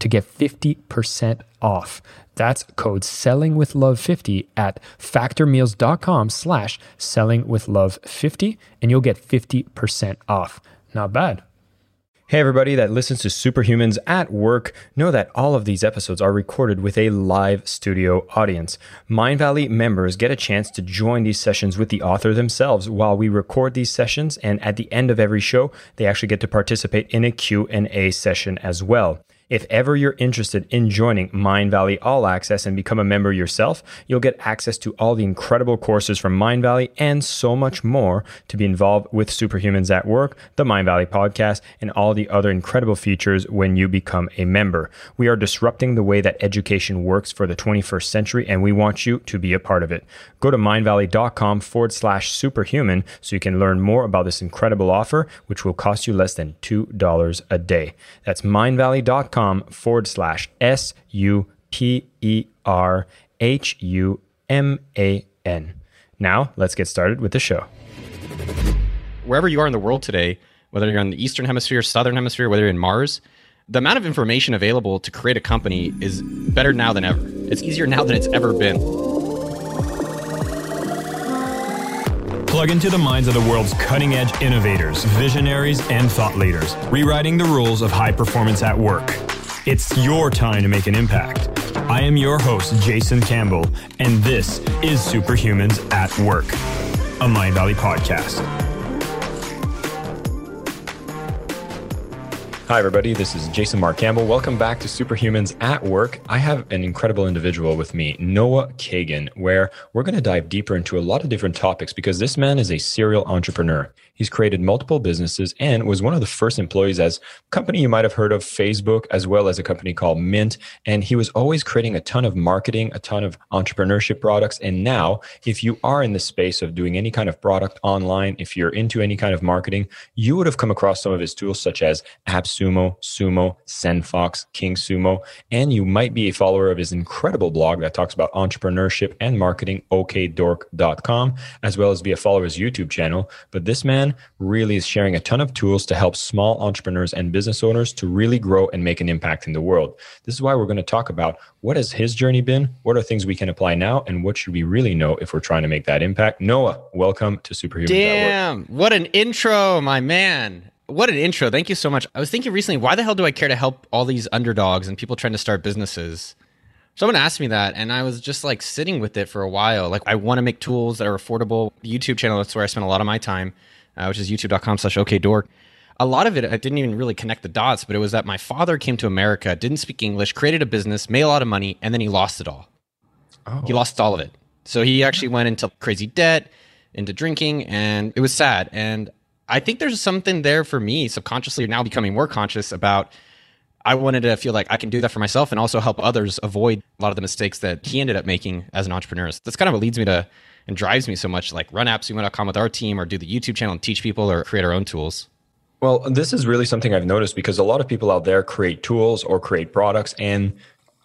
to get 50% off. That's code selling with love 50 at factormeals.com slash selling with love 50 and you'll get 50% off. Not bad. Hey, everybody that listens to Superhumans at work, know that all of these episodes are recorded with a live studio audience. Mind Valley members get a chance to join these sessions with the author themselves while we record these sessions, and at the end of every show, they actually get to participate in a Q&A session as well. If ever you're interested in joining Mindvalley All Access and become a member yourself, you'll get access to all the incredible courses from Mindvalley and so much more to be involved with Superhumans at Work, the Mindvalley podcast, and all the other incredible features when you become a member. We are disrupting the way that education works for the 21st century, and we want you to be a part of it. Go to mindvalley.com forward slash superhuman so you can learn more about this incredible offer, which will cost you less than $2 a day. That's mindvalley.com forward slash S U P E R H U M A N. Now, let's get started with the show. Wherever you are in the world today, whether you're in the Eastern Hemisphere, Southern Hemisphere, whether you're in Mars, the amount of information available to create a company is better now than ever. It's easier now than it's ever been. Plug into the minds of the world's cutting edge innovators, visionaries, and thought leaders, rewriting the rules of high performance at work. It's your time to make an impact. I am your host, Jason Campbell, and this is Superhumans at Work, a Mind Valley podcast. Hi, everybody. This is Jason Mark Campbell. Welcome back to Superhumans at Work. I have an incredible individual with me, Noah Kagan, where we're going to dive deeper into a lot of different topics because this man is a serial entrepreneur. He's created multiple businesses and was one of the first employees as company you might have heard of, Facebook, as well as a company called Mint. And he was always creating a ton of marketing, a ton of entrepreneurship products. And now, if you are in the space of doing any kind of product online, if you're into any kind of marketing, you would have come across some of his tools such as AppSumo, Sumo, SendFox, King Sumo, and you might be a follower of his incredible blog that talks about entrepreneurship and marketing, okdork.com, as well as be a follower of his YouTube channel. But this man really is sharing a ton of tools to help small entrepreneurs and business owners to really grow and make an impact in the world. This is why we're going to talk about what has his journey been, what are things we can apply now, and what should we really know if we're trying to make that impact. Noah, welcome to Superhuman. Damn, what an intro, my man. What an intro. Thank you so much. I was thinking recently, why the hell do I care to help all these underdogs and people trying to start businesses? Someone asked me that, and I was just like sitting with it for a while. Like, I want to make tools that are affordable. The YouTube channel, that's where I spend a lot of my time uh, which is youtube.com slash okdork. A lot of it, I didn't even really connect the dots, but it was that my father came to America, didn't speak English, created a business, made a lot of money, and then he lost it all. Oh. He lost all of it. So he actually went into crazy debt, into drinking, and it was sad. And I think there's something there for me subconsciously now becoming more conscious about I wanted to feel like I can do that for myself and also help others avoid a lot of the mistakes that he ended up making as an entrepreneur. So that's kind of what leads me to and drives me so much like run appsumo.com with our team or do the YouTube channel and teach people or create our own tools. Well, this is really something I've noticed because a lot of people out there create tools or create products and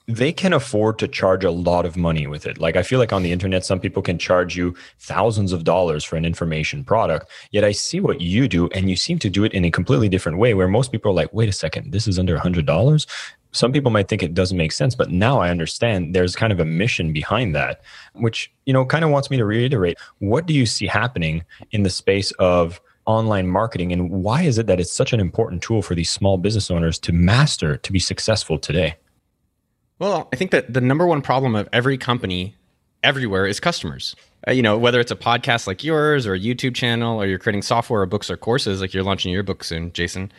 they can afford to charge a lot of money with it. Like I feel like on the internet, some people can charge you thousands of dollars for an information product. Yet I see what you do, and you seem to do it in a completely different way. Where most people are like, "Wait a second, this is under a hundred dollars." Some people might think it doesn't make sense, but now I understand there's kind of a mission behind that, which, you know, kind of wants me to reiterate what do you see happening in the space of online marketing and why is it that it's such an important tool for these small business owners to master to be successful today? Well, I think that the number one problem of every company everywhere is customers. Uh, you know, whether it's a podcast like yours or a YouTube channel or you're creating software or books or courses like you're launching your book soon, Jason.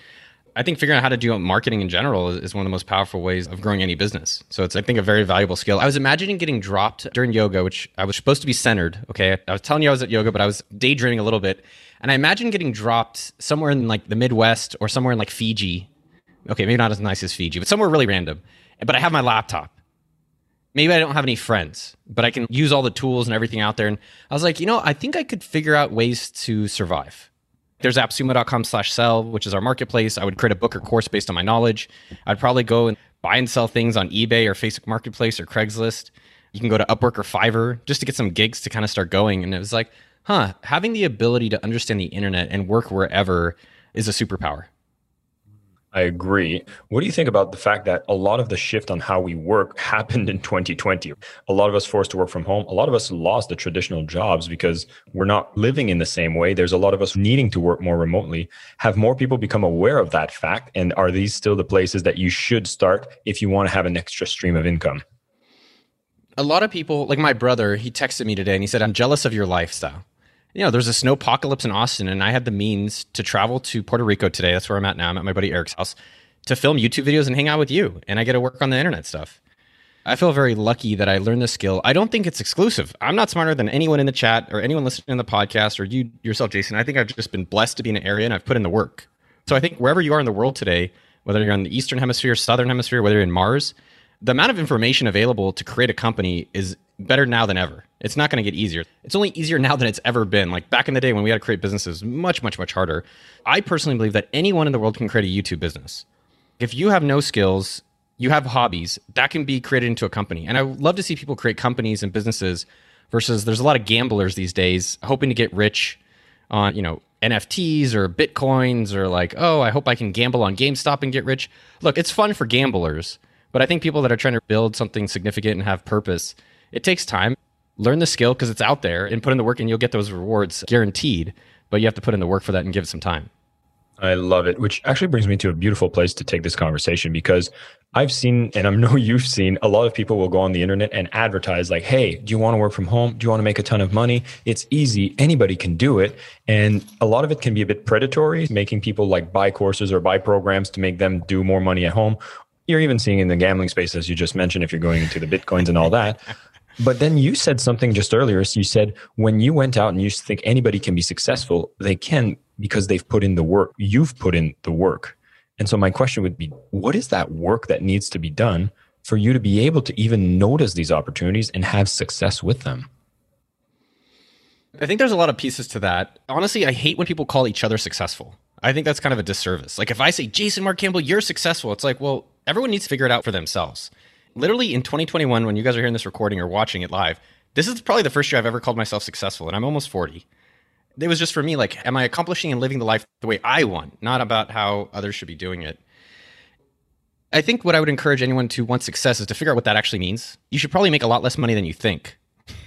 I think figuring out how to do marketing in general is, is one of the most powerful ways of growing any business. So it's, I think, a very valuable skill. I was imagining getting dropped during yoga, which I was supposed to be centered. Okay. I was telling you I was at yoga, but I was daydreaming a little bit. And I imagine getting dropped somewhere in like the Midwest or somewhere in like Fiji. Okay. Maybe not as nice as Fiji, but somewhere really random. But I have my laptop. Maybe I don't have any friends, but I can use all the tools and everything out there. And I was like, you know, I think I could figure out ways to survive. There's appsumo.com slash sell, which is our marketplace. I would create a book or course based on my knowledge. I'd probably go and buy and sell things on eBay or Facebook Marketplace or Craigslist. You can go to Upwork or Fiverr just to get some gigs to kind of start going. And it was like, huh, having the ability to understand the internet and work wherever is a superpower. I agree. What do you think about the fact that a lot of the shift on how we work happened in 2020? A lot of us forced to work from home. A lot of us lost the traditional jobs because we're not living in the same way. There's a lot of us needing to work more remotely. Have more people become aware of that fact? And are these still the places that you should start if you want to have an extra stream of income? A lot of people, like my brother, he texted me today and he said, I'm jealous of your lifestyle you know, there's a snow apocalypse in Austin, and I had the means to travel to Puerto Rico today. That's where I'm at now. I'm at my buddy Eric's house to film YouTube videos and hang out with you, and I get to work on the internet stuff. I feel very lucky that I learned this skill. I don't think it's exclusive. I'm not smarter than anyone in the chat or anyone listening in the podcast or you yourself, Jason. I think I've just been blessed to be in an area and I've put in the work. So I think wherever you are in the world today, whether you're on the Eastern Hemisphere, Southern Hemisphere, whether you're in Mars, the amount of information available to create a company is better now than ever. It's not going to get easier. It's only easier now than it's ever been. Like back in the day when we had to create businesses, much, much, much harder. I personally believe that anyone in the world can create a YouTube business. If you have no skills, you have hobbies, that can be created into a company. And I love to see people create companies and businesses versus there's a lot of gamblers these days hoping to get rich on, you know, NFTs or Bitcoins or like, oh, I hope I can gamble on GameStop and get rich. Look, it's fun for gamblers, but I think people that are trying to build something significant and have purpose, it takes time. Learn the skill because it's out there and put in the work and you'll get those rewards guaranteed. But you have to put in the work for that and give it some time. I love it, which actually brings me to a beautiful place to take this conversation because I've seen, and I know you've seen, a lot of people will go on the internet and advertise, like, hey, do you want to work from home? Do you want to make a ton of money? It's easy. Anybody can do it. And a lot of it can be a bit predatory, making people like buy courses or buy programs to make them do more money at home. You're even seeing in the gambling space, as you just mentioned, if you're going into the Bitcoins and all that. But then you said something just earlier. So you said when you went out and you think anybody can be successful, they can because they've put in the work. You've put in the work. And so my question would be, what is that work that needs to be done for you to be able to even notice these opportunities and have success with them? I think there's a lot of pieces to that. Honestly, I hate when people call each other successful. I think that's kind of a disservice. Like if I say, Jason Mark Campbell, you're successful, it's like, well, everyone needs to figure it out for themselves literally in 2021, when you guys are hearing this recording or watching it live, this is probably the first year I've ever called myself successful, and I'm almost 40. It was just for me, like, am I accomplishing and living the life the way I want, not about how others should be doing it? I think what I would encourage anyone to want success is to figure out what that actually means. You should probably make a lot less money than you think,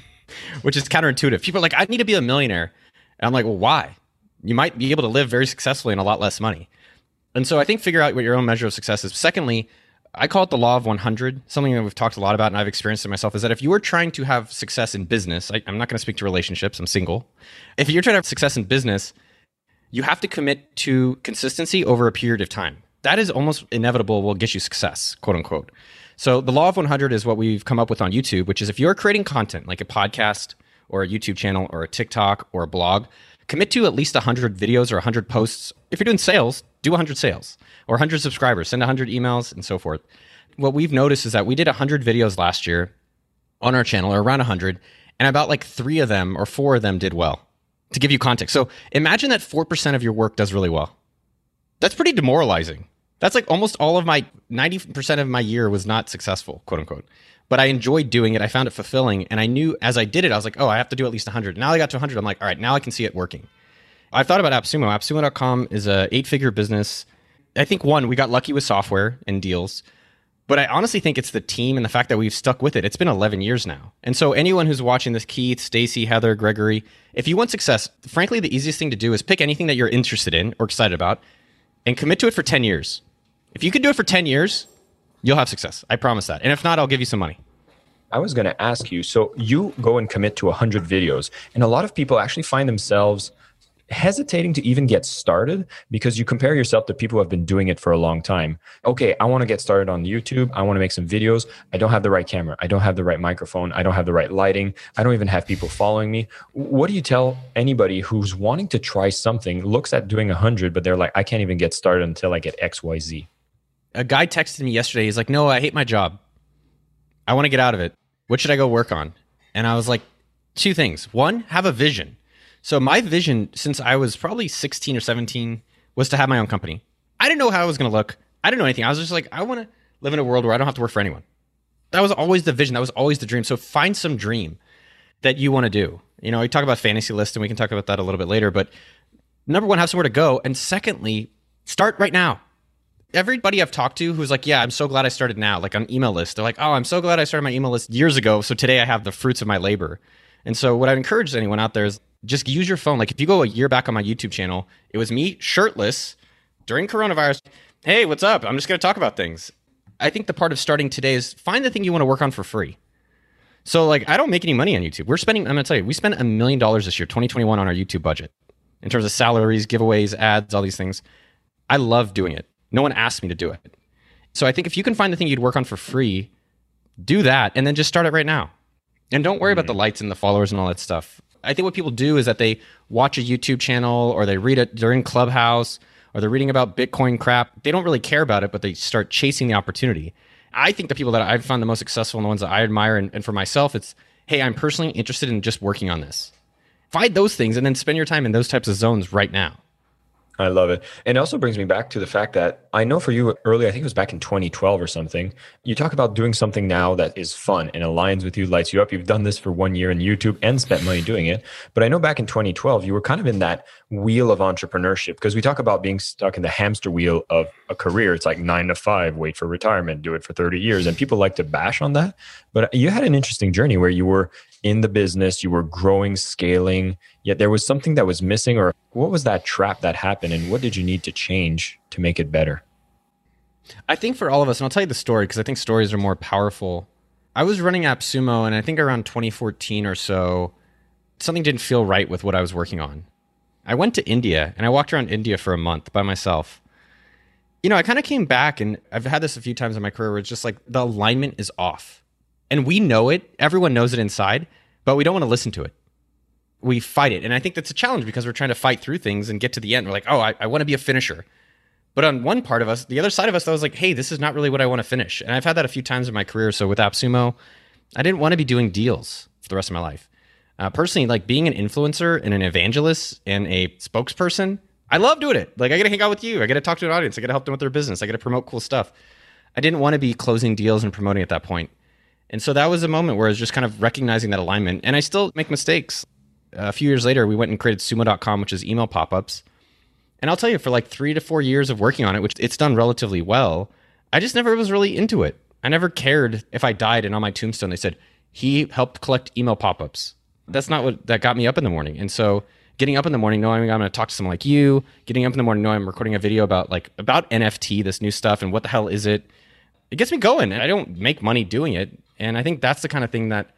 which is counterintuitive. People are like, I need to be a millionaire. And I'm like, well, why? You might be able to live very successfully in a lot less money. And so I think figure out what your own measure of success is. Secondly, I call it the law of 100. Something that we've talked a lot about and I've experienced it myself is that if you are trying to have success in business, I, am not going to speak to relationships, I'm single. If you're trying to have success in business, you have to commit to consistency over a period of time. That is almost inevitable, will get you success, quote unquote. So the law of 100 is what we've come up with on YouTube, which is if you're creating content like a podcast or a YouTube channel or a TikTok or a blog, commit to at least 100 videos or 100 posts. If you're doing sales, do 100 sales or 100 subscribers, send 100 emails and so forth. What we've noticed is that we did 100 videos last year on our channel, or around 100, and about like three of them or four of them did well. To give you context, so imagine that 4% of your work does really well. That's pretty demoralizing. That's like almost all of my 90% of my year was not successful, quote unquote. But I enjoyed doing it. I found it fulfilling. And I knew as I did it, I was like, oh, I have to do at least 100. Now I got to 100. I'm like, all right, now I can see it working. I've thought about AppSumo. AppSumo.com is a eight figure business. I think one, we got lucky with software and deals. But I honestly think it's the team and the fact that we've stuck with it. It's been 11 years now. And so anyone who's watching this, Keith, Stacy, Heather, Gregory, if you want success, frankly, the easiest thing to do is pick anything that you're interested in or excited about and commit to it for 10 years. If you can do it for 10 years, you'll have success. I promise that. And if not, I'll give you some money. I was going to ask you so you go and commit to 100 videos, and a lot of people actually find themselves hesitating to even get started because you compare yourself to people who have been doing it for a long time. Okay, I want to get started on YouTube. I want to make some videos. I don't have the right camera. I don't have the right microphone. I don't have the right lighting. I don't even have people following me. What do you tell anybody who's wanting to try something, looks at doing 100, but they're like, I can't even get started until I get XYZ? A guy texted me yesterday. He's like, No, I hate my job. I want to get out of it. What should I go work on? And I was like, Two things. One, have a vision so my vision since I was probably 16 or 17 was to have my own company. I didn't know how I was going to look. I didn't know anything. I was just like, I want to live in a world where I don't have to work for anyone. That was always the vision. That was always the dream. So find some dream that you want to do. You know, we talk about fantasy list and we can talk about that a little bit later, but number one, have somewhere to go. And secondly, start right now. Everybody I've talked to who's like, yeah, I'm so glad I started now, like on email list. They're like, oh, I'm so glad I started my email list years ago. So today I have the fruits of my labor. And so what I'd encourage anyone out there is just use your phone. Like if you go a year back on my YouTube channel, it was me shirtless during coronavirus. Hey, what's up? I'm just going to talk about things. I think the part of starting today is find the thing you want to work on for free. So like I don't make any money on YouTube. We're spending I'm going to tell you, we spent a million dollars this year, 2021 on our YouTube budget. In terms of salaries, giveaways, ads, all these things. I love doing it. No one asked me to do it. So I think if you can find the thing you'd work on for free, do that and then just start it right now. And don't worry mm-hmm. about the lights and the followers and all that stuff. I think what people do is that they watch a YouTube channel or they read it during Clubhouse or they're reading about Bitcoin crap. They don't really care about it, but they start chasing the opportunity. I think the people that I've found the most successful and the ones that I admire, and, and for myself, it's hey, I'm personally interested in just working on this. Find those things and then spend your time in those types of zones right now. I love it. And it also brings me back to the fact that I know for you early, I think it was back in 2012 or something, you talk about doing something now that is fun and aligns with you, lights you up. You've done this for one year in YouTube and spent money doing it. But I know back in 2012, you were kind of in that wheel of entrepreneurship because we talk about being stuck in the hamster wheel of a career. It's like nine to five, wait for retirement, do it for 30 years. And people like to bash on that. But you had an interesting journey where you were in the business, you were growing, scaling, yet there was something that was missing, or what was that trap that happened, and what did you need to change to make it better? I think for all of us, and I'll tell you the story because I think stories are more powerful. I was running AppSumo, and I think around 2014 or so, something didn't feel right with what I was working on. I went to India and I walked around India for a month by myself. You know, I kind of came back, and I've had this a few times in my career where it's just like the alignment is off and we know it. Everyone knows it inside, but we don't want to listen to it. We fight it. And I think that's a challenge because we're trying to fight through things and get to the end. We're like, oh, I, I want to be a finisher. But on one part of us, the other side of us, I was like, hey, this is not really what I want to finish. And I've had that a few times in my career. So with AppSumo, I didn't want to be doing deals for the rest of my life. Uh, personally, like being an influencer and an evangelist and a spokesperson, I love doing it. Like I get to hang out with you. I get to talk to an audience. I get to help them with their business. I get to promote cool stuff. I didn't want to be closing deals and promoting at that point. And so that was a moment where I was just kind of recognizing that alignment. And I still make mistakes. A few years later, we went and created sumo.com, which is email pop ups. And I'll tell you, for like three to four years of working on it, which it's done relatively well, I just never was really into it. I never cared if I died and on my tombstone they said, he helped collect email pop ups. That's not what that got me up in the morning. And so getting up in the morning knowing I'm going to talk to someone like you, getting up in the morning knowing I'm recording a video about like about NFT, this new stuff, and what the hell is it? It gets me going. And I don't make money doing it. And I think that's the kind of thing that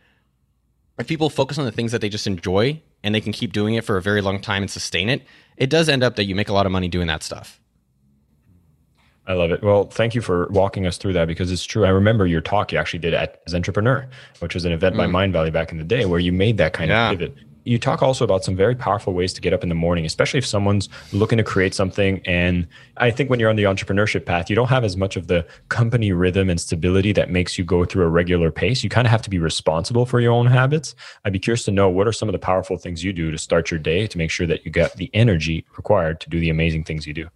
if people focus on the things that they just enjoy and they can keep doing it for a very long time and sustain it, it does end up that you make a lot of money doing that stuff. I love it. Well, thank you for walking us through that because it's true. I remember your talk you actually did at as entrepreneur, which was an event mm. by Mindvalley back in the day where you made that kind yeah. of pivot you talk also about some very powerful ways to get up in the morning, especially if someone's looking to create something. And I think when you're on the entrepreneurship path, you don't have as much of the company rhythm and stability that makes you go through a regular pace. You kind of have to be responsible for your own habits. I'd be curious to know what are some of the powerful things you do to start your day to make sure that you get the energy required to do the amazing things you do.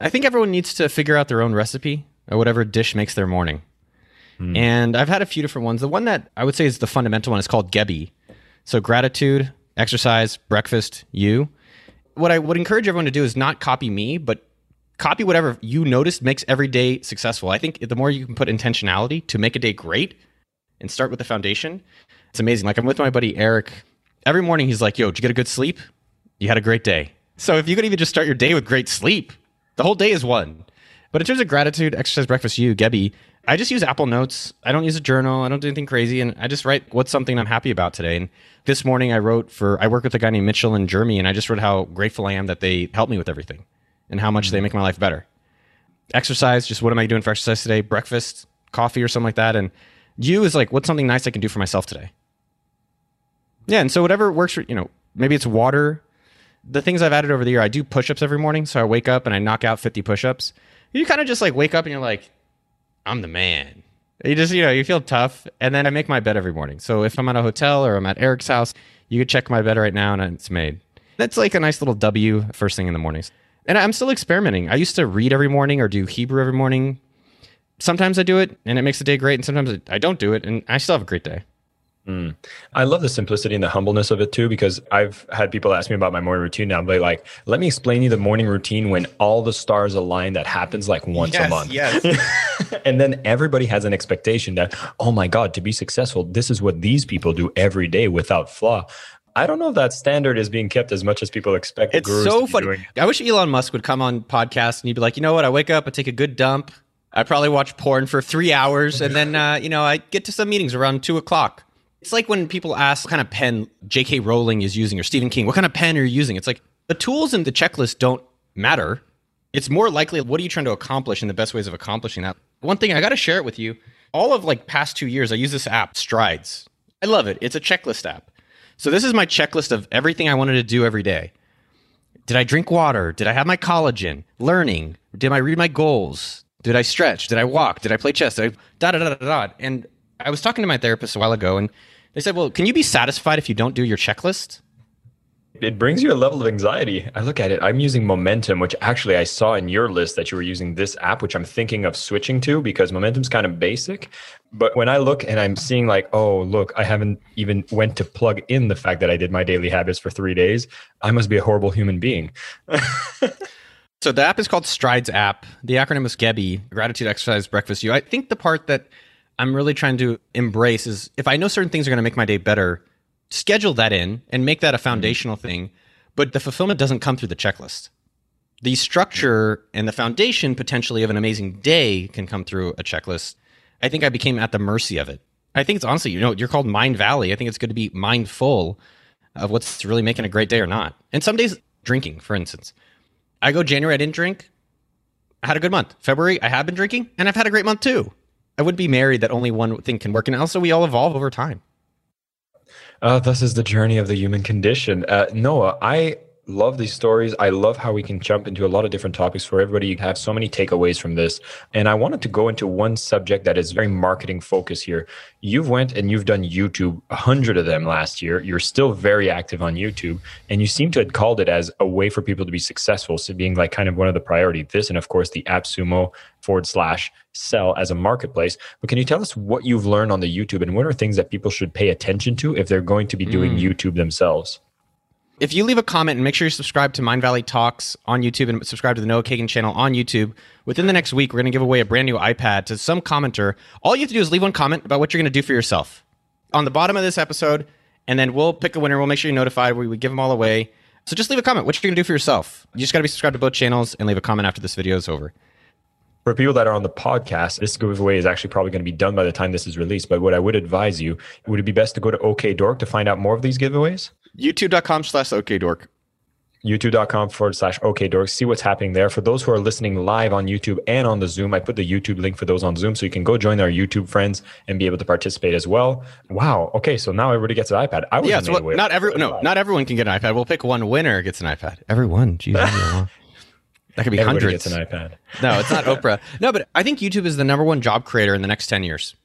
I think everyone needs to figure out their own recipe or whatever dish makes their morning. Hmm. And I've had a few different ones. The one that I would say is the fundamental one is called Gebbie so gratitude, exercise, breakfast, you. What I would encourage everyone to do is not copy me, but copy whatever you notice makes every day successful. I think the more you can put intentionality to make a day great and start with the foundation, it's amazing. Like I'm with my buddy Eric. Every morning he's like, yo, did you get a good sleep? You had a great day. So if you could even just start your day with great sleep, the whole day is won. But in terms of gratitude, exercise, breakfast, you, Gebby, I just use Apple Notes. I don't use a journal. I don't do anything crazy. And I just write what's something I'm happy about today. And this morning I wrote for, I work with a guy named Mitchell in Germany, and I just wrote how grateful I am that they help me with everything and how much they mm. make my life better. Exercise, just what am I doing for exercise today? Breakfast, coffee, or something like that. And you is like, what's something nice I can do for myself today? Yeah. And so whatever works for, you know, maybe it's water. The things I've added over the year, I do push ups every morning. So I wake up and I knock out 50 push ups. You kind of just like wake up and you're like, I'm the man. You just, you know, you feel tough. And then I make my bed every morning. So if I'm at a hotel or I'm at Eric's house, you could check my bed right now and it's made. That's like a nice little W first thing in the mornings. And I'm still experimenting. I used to read every morning or do Hebrew every morning. Sometimes I do it and it makes the day great. And sometimes I don't do it and I still have a great day. Mm. I love the simplicity and the humbleness of it too, because I've had people ask me about my morning routine now. But like, let me explain you the morning routine when all the stars align. That happens like once yes, a month. Yes. and then everybody has an expectation that, oh my God, to be successful, this is what these people do every day without flaw. I don't know if that standard is being kept as much as people expect. It's so funny. Doing. I wish Elon Musk would come on podcast and he'd be like, you know what? I wake up, I take a good dump. I probably watch porn for three hours, and then uh, you know I get to some meetings around two o'clock. It's like when people ask what kind of pen J.K. Rowling is using or Stephen King, what kind of pen are you using? It's like the tools in the checklist don't matter. It's more likely what are you trying to accomplish and the best ways of accomplishing that. One thing I got to share it with you. All of like past two years, I use this app, Strides. I love it. It's a checklist app. So this is my checklist of everything I wanted to do every day. Did I drink water? Did I have my collagen? Learning? Did I read my goals? Did I stretch? Did I walk? Did I play chess? Did I da da da da da? And I was talking to my therapist a while ago, and they said, "Well, can you be satisfied if you don't do your checklist?" it brings you a level of anxiety. I look at it. I'm using Momentum, which actually I saw in your list that you were using this app, which I'm thinking of switching to because Momentum's kind of basic. But when I look and I'm seeing like, oh, look, I haven't even went to plug in the fact that I did my daily habits for three days. I must be a horrible human being. so the app is called Strides app. The acronym is Gebby, Gratitude Exercise Breakfast You. I think the part that I'm really trying to embrace is if I know certain things are going to make my day better – schedule that in and make that a foundational mm-hmm. thing, but the fulfillment doesn't come through the checklist. The structure and the foundation potentially of an amazing day can come through a checklist. I think I became at the mercy of it. I think it's honestly, you know, you're called Mind Valley. I think it's good to be mindful of what's really making a great day or not. And some days, drinking, for instance. I go January, I didn't drink. I had a good month. February, I have been drinking, and I've had a great month too. I wouldn't be married that only one thing can work. And also, we all evolve over time. Uh, this is the journey of the human condition. Uh, Noah, I love these stories. I love how we can jump into a lot of different topics for everybody. You have so many takeaways from this. And I wanted to go into one subject that is very marketing focused here. You've went and you've done YouTube, a hundred of them last year. You're still very active on YouTube. And you seem to have called it as a way for people to be successful. So being like kind of one of the priority. This and of course the AppSumo forward slash sell as a marketplace. But can you tell us what you've learned on the YouTube and what are things that people should pay attention to if they're going to be doing mm. YouTube themselves? If you leave a comment and make sure you subscribe to Mind Valley Talks on YouTube and subscribe to the Noah Kagan channel on YouTube, within the next week, we're going to give away a brand new iPad to some commenter. All you have to do is leave one comment about what you're going to do for yourself on the bottom of this episode, and then we'll pick a winner. We'll make sure you're notified. We, we give them all away. So just leave a comment. What you're going to do for yourself. You just got to be subscribed to both channels and leave a comment after this video is over. For people that are on the podcast, this giveaway is actually probably going to be done by the time this is released. But what I would advise you, would it be best to go to OKDork to find out more of these giveaways? youtube.com slash okdork. Youtube.com forward slash okdork. See what's happening there. For those who are listening live on youtube and on the zoom i put the youtube link for those on zoom so you can go join our youtube friends and be able to participate as well. Wow okay so now everybody gets an ipad. I was yeah so what, not every no not everyone can get an ipad. We'll pick one winner gets an ipad. Everyone Jesus, that could be Everybody hundreds gets an ipad no it's not oprah no but i think youtube is the number one job creator in the next 10 years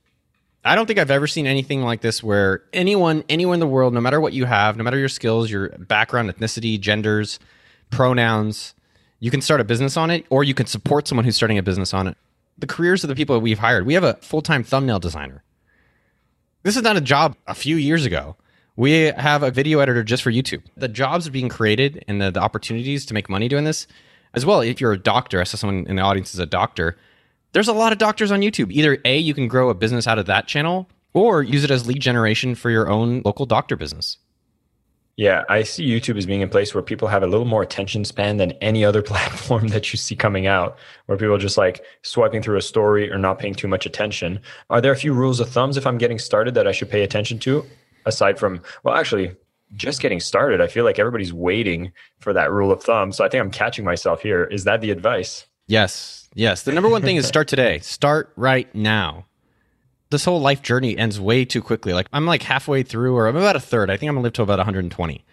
I don't think I've ever seen anything like this where anyone, anywhere in the world, no matter what you have, no matter your skills, your background, ethnicity, genders, pronouns, you can start a business on it or you can support someone who's starting a business on it. The careers of the people we've hired, we have a full time thumbnail designer. This is not a job a few years ago. We have a video editor just for YouTube. The jobs are being created and the, the opportunities to make money doing this, as well, if you're a doctor, I saw someone in the audience is a doctor. There's a lot of doctors on YouTube. Either A, you can grow a business out of that channel, or use it as lead generation for your own local doctor business. Yeah, I see YouTube as being a place where people have a little more attention span than any other platform that you see coming out, where people are just like swiping through a story or not paying too much attention. Are there a few rules of thumbs if I'm getting started that I should pay attention to? Aside from, well, actually, just getting started, I feel like everybody's waiting for that rule of thumb. So I think I'm catching myself here. Is that the advice? Yes. Yes. The number one thing is start today. Start right now. This whole life journey ends way too quickly. Like I'm like halfway through, or I'm about a third. I think I'm gonna live to about 120.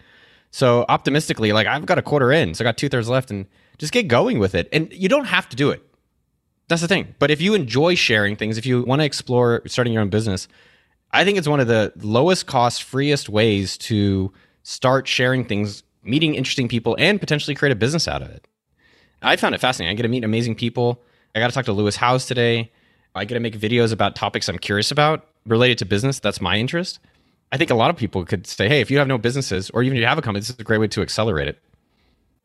So optimistically, like I've got a quarter in, so I got two thirds left, and just get going with it. And you don't have to do it. That's the thing. But if you enjoy sharing things, if you want to explore starting your own business, I think it's one of the lowest cost, freest ways to start sharing things, meeting interesting people, and potentially create a business out of it. I found it fascinating. I get to meet amazing people. I got to talk to Lewis Howes today. I get to make videos about topics I'm curious about related to business. That's my interest. I think a lot of people could say, hey, if you have no businesses or even if you have a company, this is a great way to accelerate it.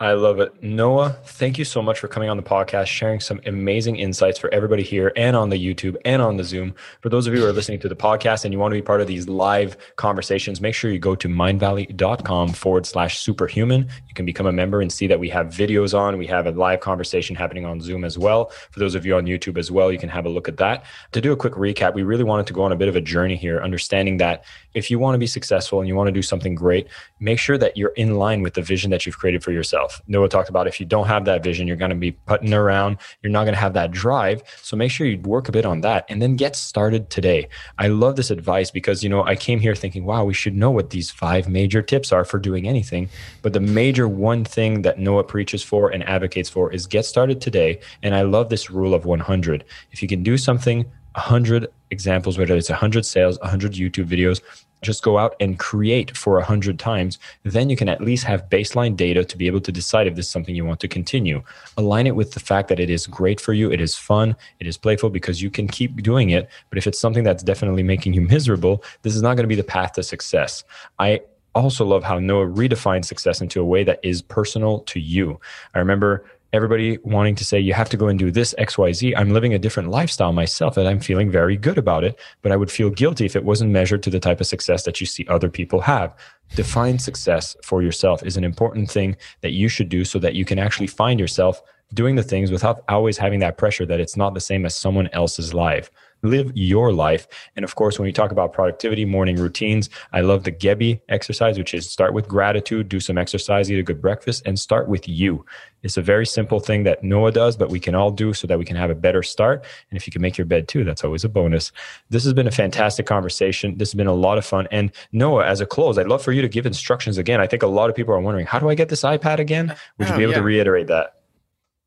I love it. Noah, thank you so much for coming on the podcast, sharing some amazing insights for everybody here and on the YouTube and on the Zoom. For those of you who are listening to the podcast and you want to be part of these live conversations, make sure you go to mindvalley.com forward slash superhuman. You can become a member and see that we have videos on. We have a live conversation happening on Zoom as well. For those of you on YouTube as well, you can have a look at that. To do a quick recap, we really wanted to go on a bit of a journey here, understanding that if you want to be successful and you want to do something great, make sure that you're in line with the vision that you've created for yourself. Noah talked about if you don't have that vision, you're going to be putting around, you're not going to have that drive. So make sure you work a bit on that and then get started today. I love this advice because, you know, I came here thinking, wow, we should know what these five major tips are for doing anything. But the major one thing that Noah preaches for and advocates for is get started today. And I love this rule of 100. If you can do something 100 examples, whether it's 100 sales, 100 YouTube videos, just go out and create for 100 times. Then you can at least have baseline data to be able to decide if this is something you want to continue. Align it with the fact that it is great for you, it is fun, it is playful because you can keep doing it. But if it's something that's definitely making you miserable, this is not going to be the path to success. I also love how Noah redefined success into a way that is personal to you. I remember everybody wanting to say you have to go and do this xyz i'm living a different lifestyle myself and i'm feeling very good about it but i would feel guilty if it wasn't measured to the type of success that you see other people have. Define success for yourself is an important thing that you should do so that you can actually find yourself doing the things without always having that pressure that it's not the same as someone else's life live your life. And of course, when we talk about productivity, morning routines, I love the Gebby exercise, which is start with gratitude, do some exercise, eat a good breakfast, and start with you. It's a very simple thing that Noah does, but we can all do so that we can have a better start. And if you can make your bed too, that's always a bonus. This has been a fantastic conversation. This has been a lot of fun. And Noah, as a close, I'd love for you to give instructions again. I think a lot of people are wondering, how do I get this iPad again? Would you oh, be able yeah. to reiterate that?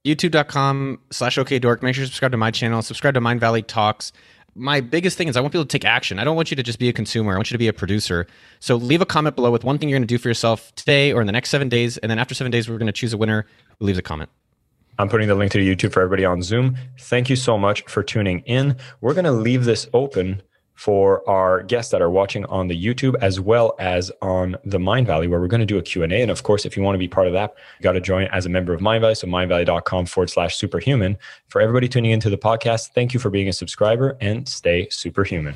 youtube.com slash okdork. Make sure you subscribe to my channel. Subscribe to Mind Valley Talks. My biggest thing is I want people to take action. I don't want you to just be a consumer. I want you to be a producer. So leave a comment below with one thing you're going to do for yourself today or in the next seven days. And then after seven days, we're going to choose a winner who leaves a comment. I'm putting the link to the YouTube for everybody on Zoom. Thank you so much for tuning in. We're going to leave this open for our guests that are watching on the YouTube as well as on the Mindvalley, where we're going to do a Q&A. And of course, if you want to be part of that, you got to join as a member of Mind Mindvalley. So mindvalley.com forward slash superhuman. For everybody tuning into the podcast, thank you for being a subscriber and stay superhuman.